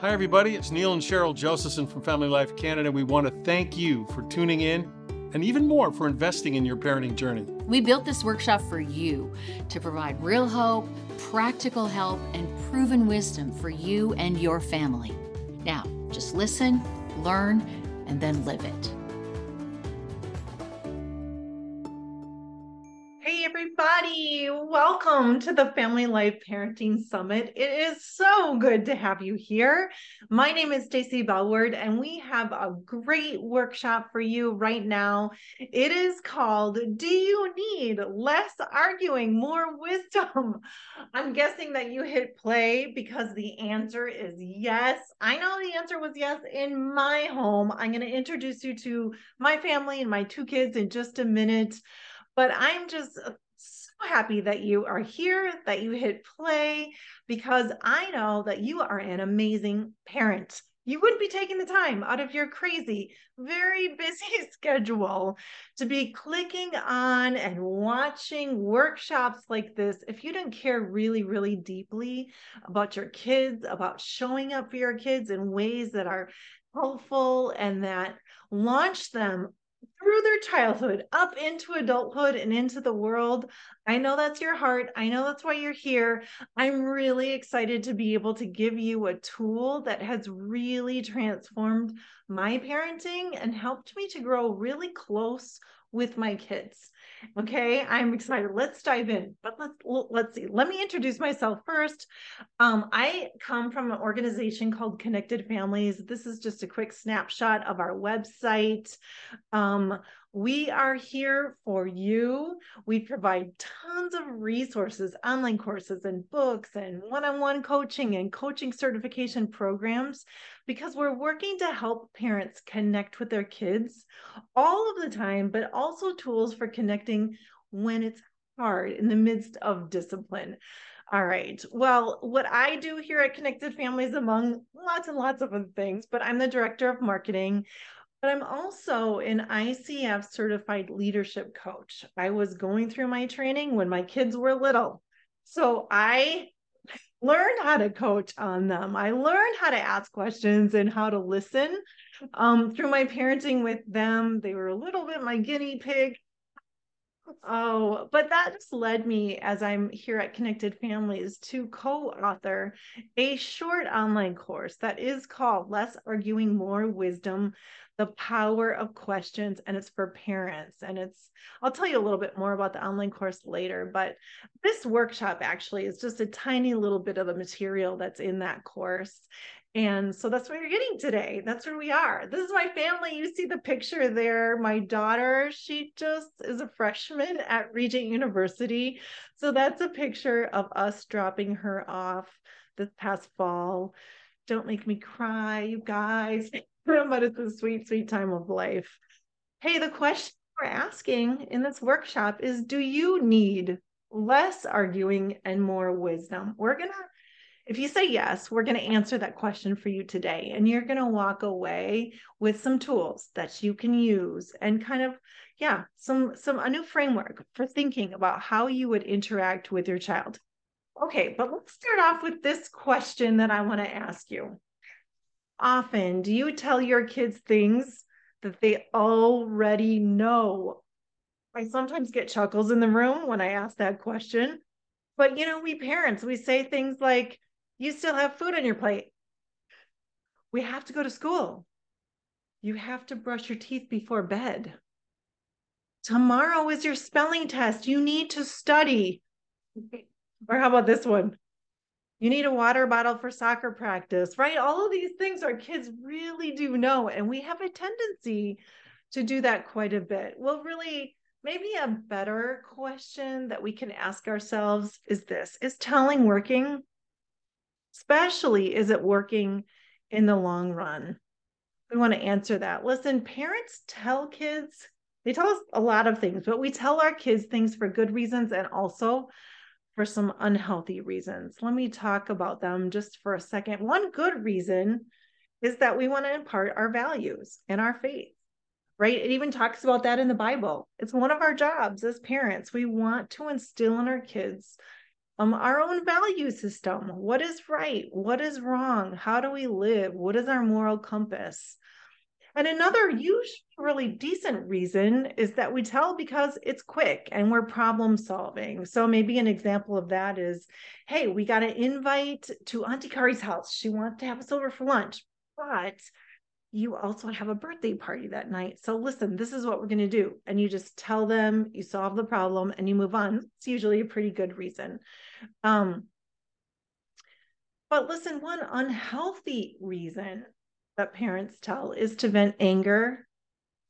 Hi, everybody. It's Neil and Cheryl Josephson from Family Life Canada. We want to thank you for tuning in and even more for investing in your parenting journey. We built this workshop for you to provide real hope, practical help, and proven wisdom for you and your family. Now, just listen, learn, and then live it. Welcome to the Family Life Parenting Summit. It is so good to have you here. My name is Stacy Bellward, and we have a great workshop for you right now. It is called Do You Need Less Arguing, More Wisdom? I'm guessing that you hit play because the answer is yes. I know the answer was yes in my home. I'm going to introduce you to my family and my two kids in just a minute. But I'm just happy that you are here, that you hit play, because I know that you are an amazing parent. You wouldn't be taking the time out of your crazy, very busy schedule to be clicking on and watching workshops like this if you didn't care really, really deeply about your kids, about showing up for your kids in ways that are helpful and that launch them through their childhood up into adulthood and into the world. I know that's your heart. I know that's why you're here. I'm really excited to be able to give you a tool that has really transformed my parenting and helped me to grow really close with my kids. Okay, I'm excited. Let's dive in. But let's let's see. Let me introduce myself first. Um, I come from an organization called Connected Families. This is just a quick snapshot of our website. Um, we are here for you. We provide tons of resources, online courses, and books, and one on one coaching and coaching certification programs because we're working to help parents connect with their kids all of the time, but also tools for connecting when it's hard in the midst of discipline. All right. Well, what I do here at Connected Families, among lots and lots of other things, but I'm the director of marketing. But I'm also an ICF certified leadership coach. I was going through my training when my kids were little. So I learned how to coach on them. I learned how to ask questions and how to listen um, through my parenting with them. They were a little bit my guinea pig. Oh, but that just led me as I'm here at Connected Families to co author a short online course that is called Less Arguing, More Wisdom The Power of Questions. And it's for parents. And it's, I'll tell you a little bit more about the online course later. But this workshop actually is just a tiny little bit of the material that's in that course. And so that's what you're getting today. That's where we are. This is my family. You see the picture there. My daughter, she just is a freshman at Regent University. So that's a picture of us dropping her off this past fall. Don't make me cry, you guys. but it's a sweet, sweet time of life. Hey, the question we're asking in this workshop is Do you need less arguing and more wisdom? We're going to if you say yes, we're going to answer that question for you today. And you're going to walk away with some tools that you can use and kind of, yeah, some, some, a new framework for thinking about how you would interact with your child. Okay, but let's start off with this question that I want to ask you. Often, do you tell your kids things that they already know? I sometimes get chuckles in the room when I ask that question. But you know, we parents, we say things like, you still have food on your plate. We have to go to school. You have to brush your teeth before bed. Tomorrow is your spelling test. You need to study. Or how about this one? You need a water bottle for soccer practice, right? All of these things our kids really do know. And we have a tendency to do that quite a bit. Well, really, maybe a better question that we can ask ourselves is this Is telling working? Especially is it working in the long run? We want to answer that. Listen, parents tell kids, they tell us a lot of things, but we tell our kids things for good reasons and also for some unhealthy reasons. Let me talk about them just for a second. One good reason is that we want to impart our values and our faith, right? It even talks about that in the Bible. It's one of our jobs as parents. We want to instill in our kids um, our own value system. What is right? What is wrong? How do we live? What is our moral compass? And another usually really decent reason is that we tell because it's quick and we're problem solving. So maybe an example of that is, hey, we got an invite to Auntie Kari's house. She wants to have us over for lunch, but you also have a birthday party that night. So listen, this is what we're going to do. And you just tell them, you solve the problem and you move on. It's usually a pretty good reason. Um, but listen, one unhealthy reason that parents tell is to vent anger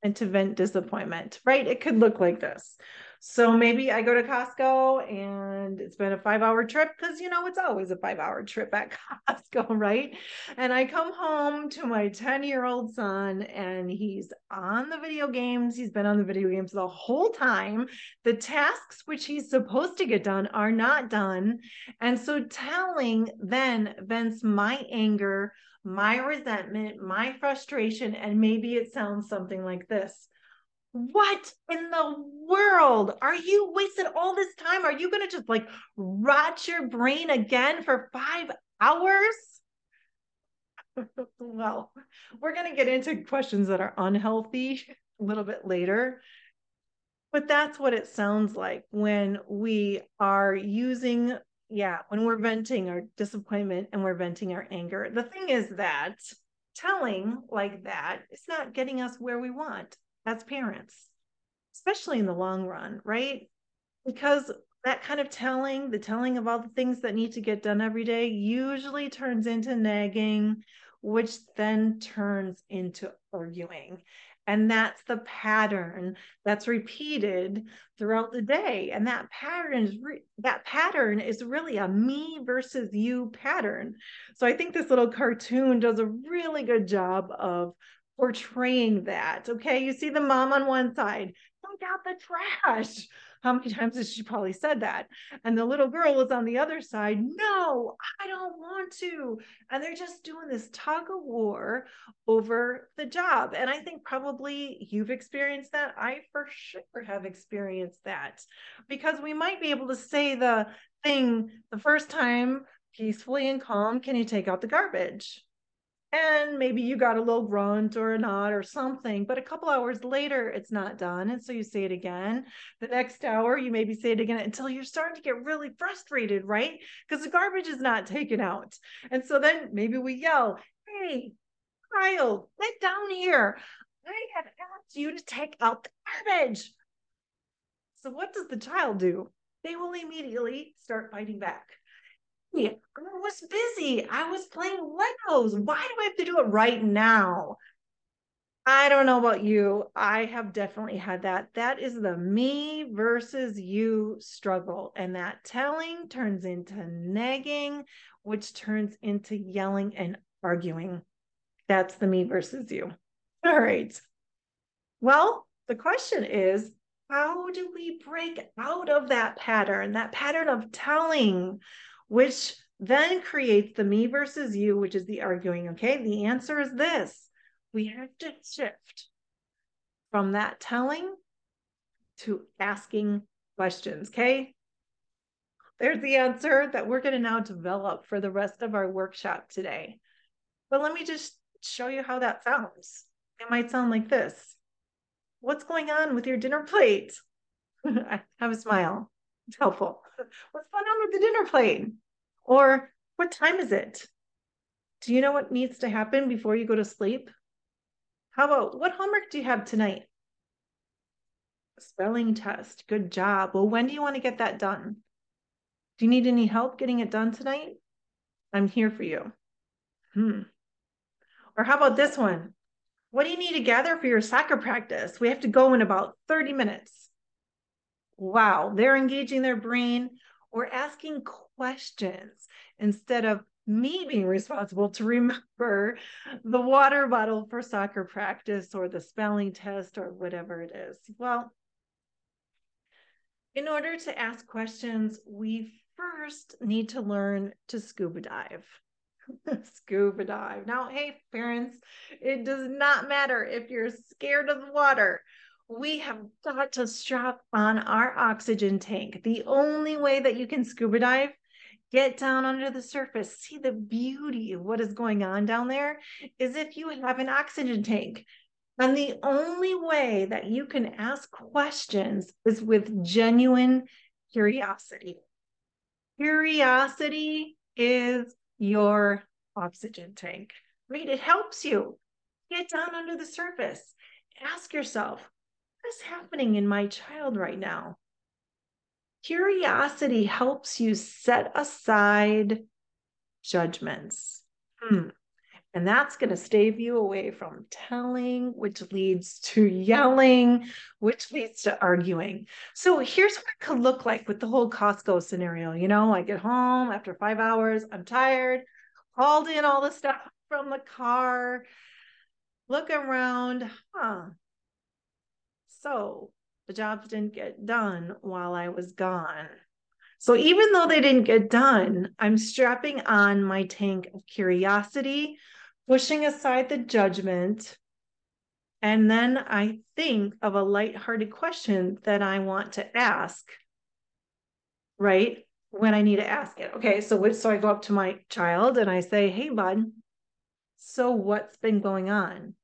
and to vent disappointment, right? It could look like this. So maybe I go to Costco and it's been a five hour trip because, you know, it's always a five hour trip at Costco, right? And I come home to my 10 year old son and he's on the video games. He's been on the video games the whole time. The tasks which he's supposed to get done are not done. And so telling then vents my anger, my resentment, my frustration, and maybe it sounds something like this what in the world? Are you wasted all this time? Are you going to just like rot your brain again for five hours? Well we're going to get into questions that are unhealthy a little bit later but that's what it sounds like when we are using yeah when we're venting our disappointment and we're venting our anger. The thing is that telling like that is not getting us where we want as parents, especially in the long run, right? Because that kind of telling, the telling of all the things that need to get done every day, usually turns into nagging, which then turns into arguing. And that's the pattern that's repeated throughout the day. And that pattern is re- that pattern is really a me versus you pattern. So I think this little cartoon does a really good job of portraying that. Okay. You see the mom on one side, take out the trash. How many times has she probably said that? And the little girl is on the other side, no, I don't want to. And they're just doing this tug of war over the job. And I think probably you've experienced that. I for sure have experienced that because we might be able to say the thing the first time peacefully and calm can you take out the garbage? And maybe you got a little grunt or a nod or something but a couple hours later it's not done and so you say it again. The next hour you maybe say it again until you're starting to get really frustrated right? Because the garbage is not taken out. And so then maybe we yell hey child get down here. I have asked you to take out the garbage. So what does the child do? They will immediately start fighting back I was busy. I was playing Legos. Why do I have to do it right now? I don't know about you. I have definitely had that. That is the me versus you struggle. And that telling turns into nagging, which turns into yelling and arguing. That's the me versus you. All right. Well, the question is how do we break out of that pattern, that pattern of telling? Which then creates the me versus you, which is the arguing. Okay. The answer is this we have to shift from that telling to asking questions. Okay. There's the answer that we're going to now develop for the rest of our workshop today. But let me just show you how that sounds. It might sound like this What's going on with your dinner plate? have a smile. It's helpful. What's going on with the dinner plate? Or what time is it? Do you know what needs to happen before you go to sleep? How about what homework do you have tonight? Spelling test. Good job. Well, when do you want to get that done? Do you need any help getting it done tonight? I'm here for you. Hmm. Or how about this one? What do you need to gather for your soccer practice? We have to go in about 30 minutes. Wow, they're engaging their brain. We're asking questions instead of me being responsible to remember the water bottle for soccer practice or the spelling test or whatever it is. Well, in order to ask questions, we first need to learn to scuba dive. scuba dive. Now, hey, parents, it does not matter if you're scared of the water we have got to strap on our oxygen tank. The only way that you can scuba dive get down under the surface, see the beauty of what is going on down there, is if you have an oxygen tank. And the only way that you can ask questions is with genuine curiosity. Curiosity is your oxygen tank, right? It helps you get down under the surface. Ask yourself, is happening in my child right now? Curiosity helps you set aside judgments. Hmm. And that's going to stave you away from telling, which leads to yelling, which leads to arguing. So here's what it could look like with the whole Costco scenario. You know, I get home after five hours, I'm tired, hauled in all the stuff from the car, look around, huh? So the jobs didn't get done while I was gone. So even though they didn't get done, I'm strapping on my tank of curiosity, pushing aside the judgment. And then I think of a lighthearted question that I want to ask, right? When I need to ask it. Okay, so so I go up to my child and I say, "Hey, bud, so what's been going on?"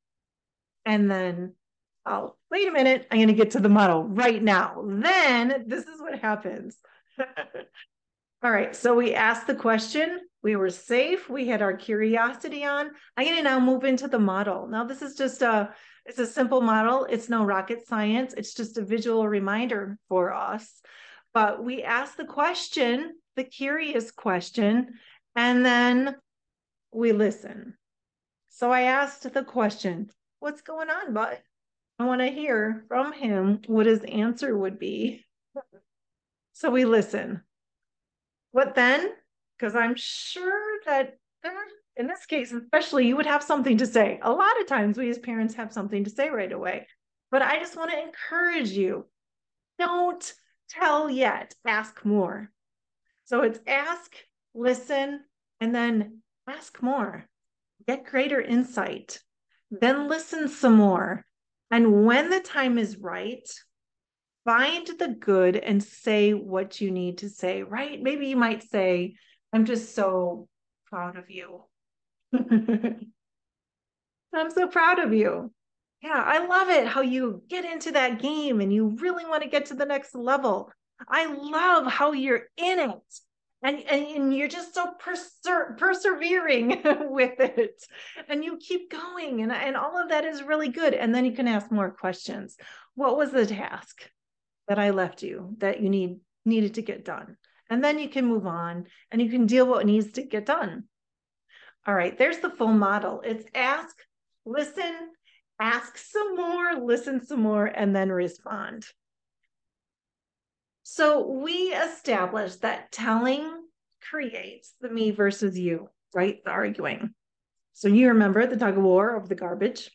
And then oh, wait a minute, I'm going to get to the model right now. Then this is what happens. All right, so we asked the question. We were safe. We had our curiosity on. I'm going to now move into the model. Now, this is just a it's a simple model. It's no rocket science. It's just a visual reminder for us. But we ask the question, the curious question, and then we listen. So I asked the question, what's going on, bud? I want to hear from him what his answer would be. So we listen. What then? Because I'm sure that uh, in this case, especially, you would have something to say. A lot of times we as parents have something to say right away. But I just want to encourage you don't tell yet, ask more. So it's ask, listen, and then ask more. Get greater insight. Then listen some more and when the time is right, find the good and say what you need to say, right? Maybe you might say, I'm just so proud of you. I'm so proud of you. Yeah, I love it how you get into that game and you really want to get to the next level. I love how you're in it and, and, and you're just so persevering with it. And you keep going and, and all of that is really good. And then you can ask more questions. What was the task that i left you that you need needed to get done? And then you can move on and you can deal what needs to get done. All right there's the full model. It's ask listen ask some more listen some more and then respond so we established that telling creates the me versus you, right? The arguing. So you remember the tug of war of the garbage,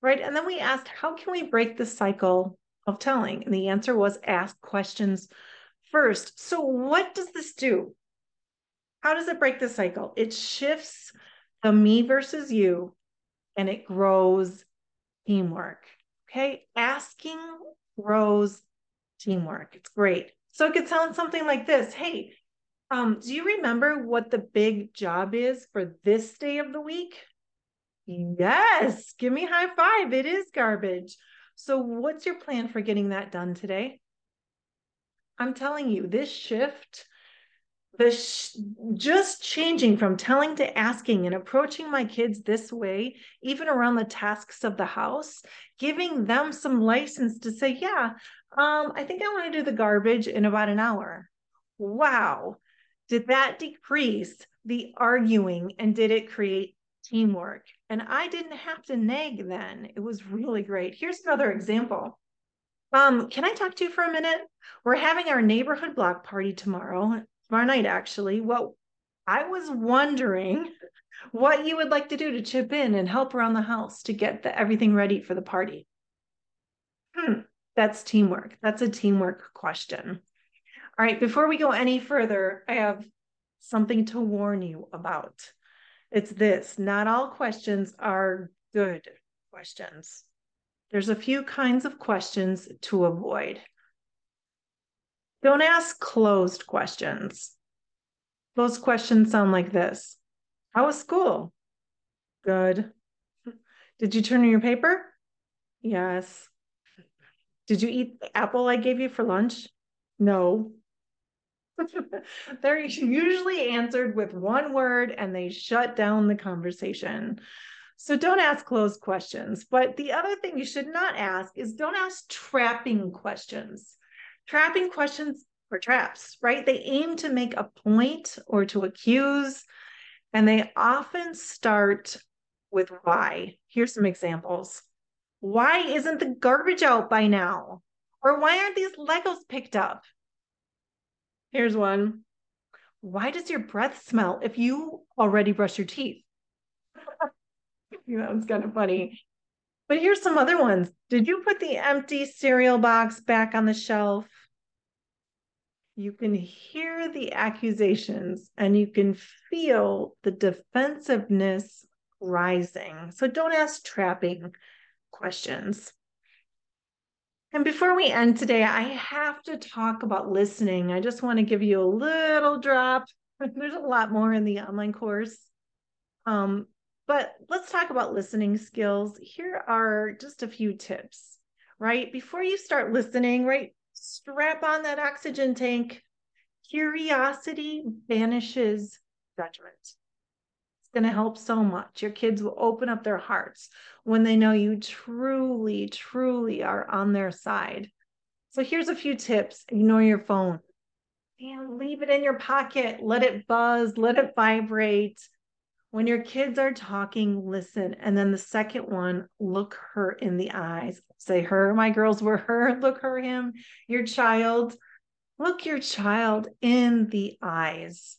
right? And then we asked, how can we break the cycle of telling? And the answer was ask questions first. So what does this do? How does it break the cycle? It shifts the me versus you and it grows teamwork. Okay. Asking grows teamwork. It's great. So it could sound something like this Hey, um, do you remember what the big job is for this day of the week? Yes, give me high five. It is garbage. So, what's your plan for getting that done today? I'm telling you, this shift, this just changing from telling to asking and approaching my kids this way, even around the tasks of the house, giving them some license to say, Yeah, um, I think I want to do the garbage in about an hour. Wow. Did that decrease the arguing and did it create teamwork? And I didn't have to nag then. It was really great. Here's another example. Um, can I talk to you for a minute? We're having our neighborhood block party tomorrow, tomorrow night, actually. Well, I was wondering what you would like to do to chip in and help around the house to get the, everything ready for the party. Hmm. That's teamwork. That's a teamwork question. All right, before we go any further, I have something to warn you about. It's this not all questions are good questions. There's a few kinds of questions to avoid. Don't ask closed questions. Those questions sound like this How was school? Good. Did you turn in your paper? Yes. Did you eat the apple I gave you for lunch? No. They're usually answered with one word and they shut down the conversation. So don't ask closed questions. But the other thing you should not ask is don't ask trapping questions. Trapping questions are traps, right? They aim to make a point or to accuse, and they often start with why. Here's some examples. Why isn't the garbage out by now? Or why aren't these Legos picked up? Here's one. Why does your breath smell if you already brush your teeth? that was kind of funny. But here's some other ones. Did you put the empty cereal box back on the shelf? You can hear the accusations and you can feel the defensiveness rising. So don't ask trapping questions. And before we end today, I have to talk about listening. I just want to give you a little drop. There's a lot more in the online course. Um, but let's talk about listening skills. Here are just a few tips, right? Before you start listening, right? Strap on that oxygen tank. Curiosity banishes judgment going to help so much. Your kids will open up their hearts when they know you truly, truly are on their side. So here's a few tips ignore your phone. And leave it in your pocket. Let it buzz, let it vibrate. When your kids are talking, listen. And then the second one, look her in the eyes. Say, her, my girls were her. Look her, him, your child. Look your child in the eyes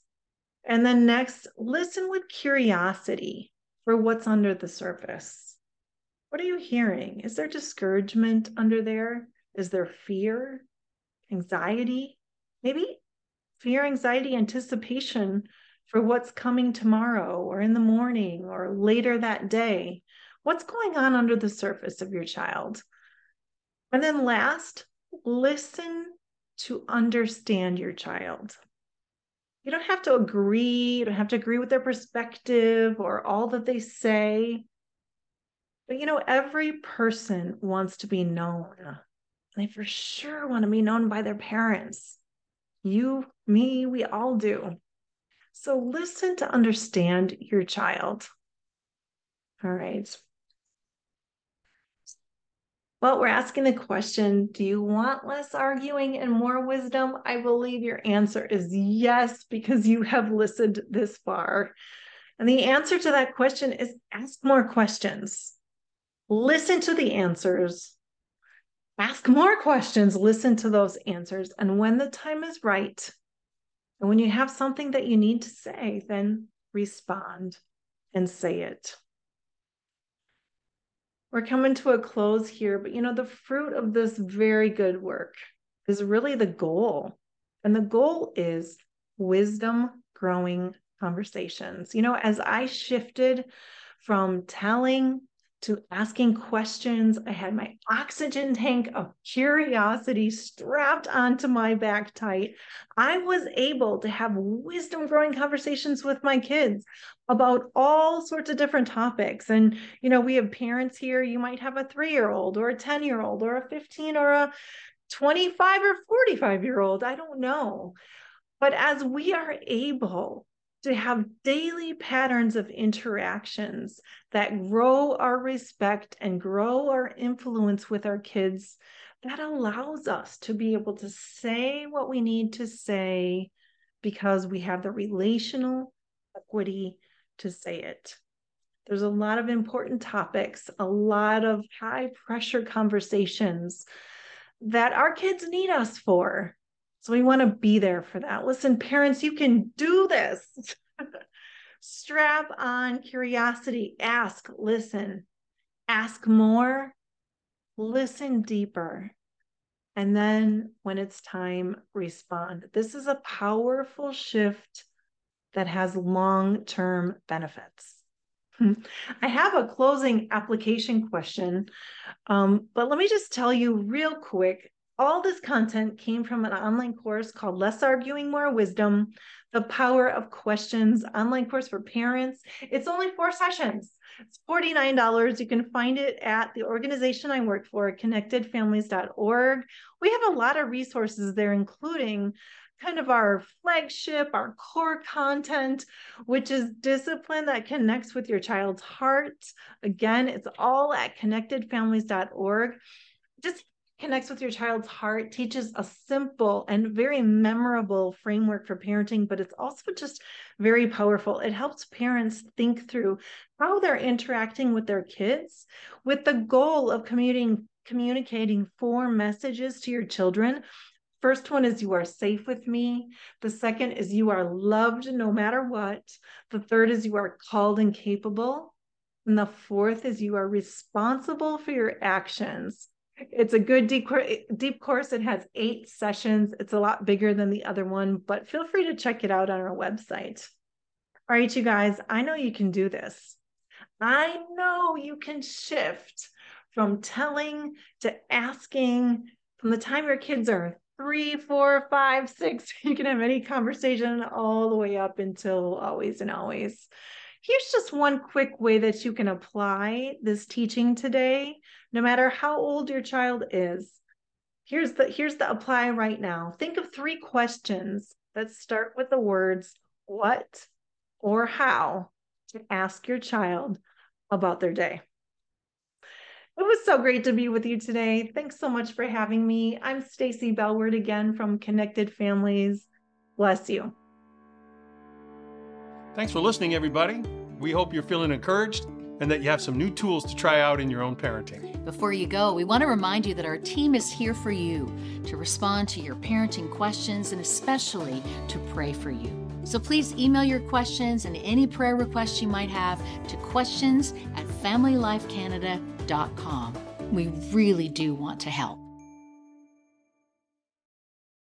and then next, listen with curiosity for what's under the surface. What are you hearing? Is there discouragement under there? Is there fear, anxiety? Maybe fear, anxiety, anticipation for what's coming tomorrow or in the morning or later that day. What's going on under the surface of your child? And then last, listen to understand your child you don't have to agree, you don't have to agree with their perspective or all that they say. But you know, every person wants to be known. They for sure want to be known by their parents. You, me, we all do. So listen to understand your child. All right. Well, we're asking the question Do you want less arguing and more wisdom? I believe your answer is yes, because you have listened this far. And the answer to that question is ask more questions, listen to the answers, ask more questions, listen to those answers. And when the time is right, and when you have something that you need to say, then respond and say it we're coming to a close here, but you know, the fruit of this very good work is really the goal. And the goal is wisdom growing conversations. You know, as I shifted from telling to asking questions. I had my oxygen tank of curiosity strapped onto my back tight. I was able to have wisdom growing conversations with my kids about all sorts of different topics. And, you know, we have parents here. You might have a three year old or a 10 year old or a 15 or a 25 or 45 year old. I don't know. But as we are able to have daily patterns of interactions that grow our respect and grow our influence with our kids, that allows us to be able to say what we need to say because we have the relational equity to say it. There's a lot of important topics, a lot of high pressure conversations that our kids need us for. So we want to be there for that. Listen, parents, you can do this. Strap on curiosity, ask, listen, ask more, listen deeper. And then when it's time, respond. This is a powerful shift that has long term benefits. I have a closing application question, um, but let me just tell you real quick All this content came from an online course called Less Arguing, More Wisdom The Power of Questions online course for parents. It's only four sessions. It's $49. You can find it at the organization I work for, connectedfamilies.org. We have a lot of resources there, including kind of our flagship, our core content, which is discipline that connects with your child's heart. Again, it's all at connectedfamilies.org. Just connects with your child's heart, teaches a simple and very memorable framework for parenting, but it's also just very powerful. It helps parents think through how they're interacting with their kids with the goal of communicating communicating four messages to your children First one is you are safe with me. The second is you are loved no matter what. The third is you are called and capable. And the fourth is you are responsible for your actions. It's a good deep, deep course. It has eight sessions. It's a lot bigger than the other one, but feel free to check it out on our website. All right, you guys, I know you can do this. I know you can shift from telling to asking from the time your kids are three, four, five, six. You can have any conversation all the way up until always and always. Here's just one quick way that you can apply this teaching today, no matter how old your child is. Here's the here's the apply right now. Think of three questions that start with the words what or how to ask your child about their day. It was so great to be with you today. Thanks so much for having me. I'm Stacy Bellward again from Connected Families. Bless you. Thanks for listening, everybody. We hope you're feeling encouraged and that you have some new tools to try out in your own parenting. Before you go, we want to remind you that our team is here for you to respond to your parenting questions and especially to pray for you. So please email your questions and any prayer requests you might have to questions at familylifecanada.com. We really do want to help.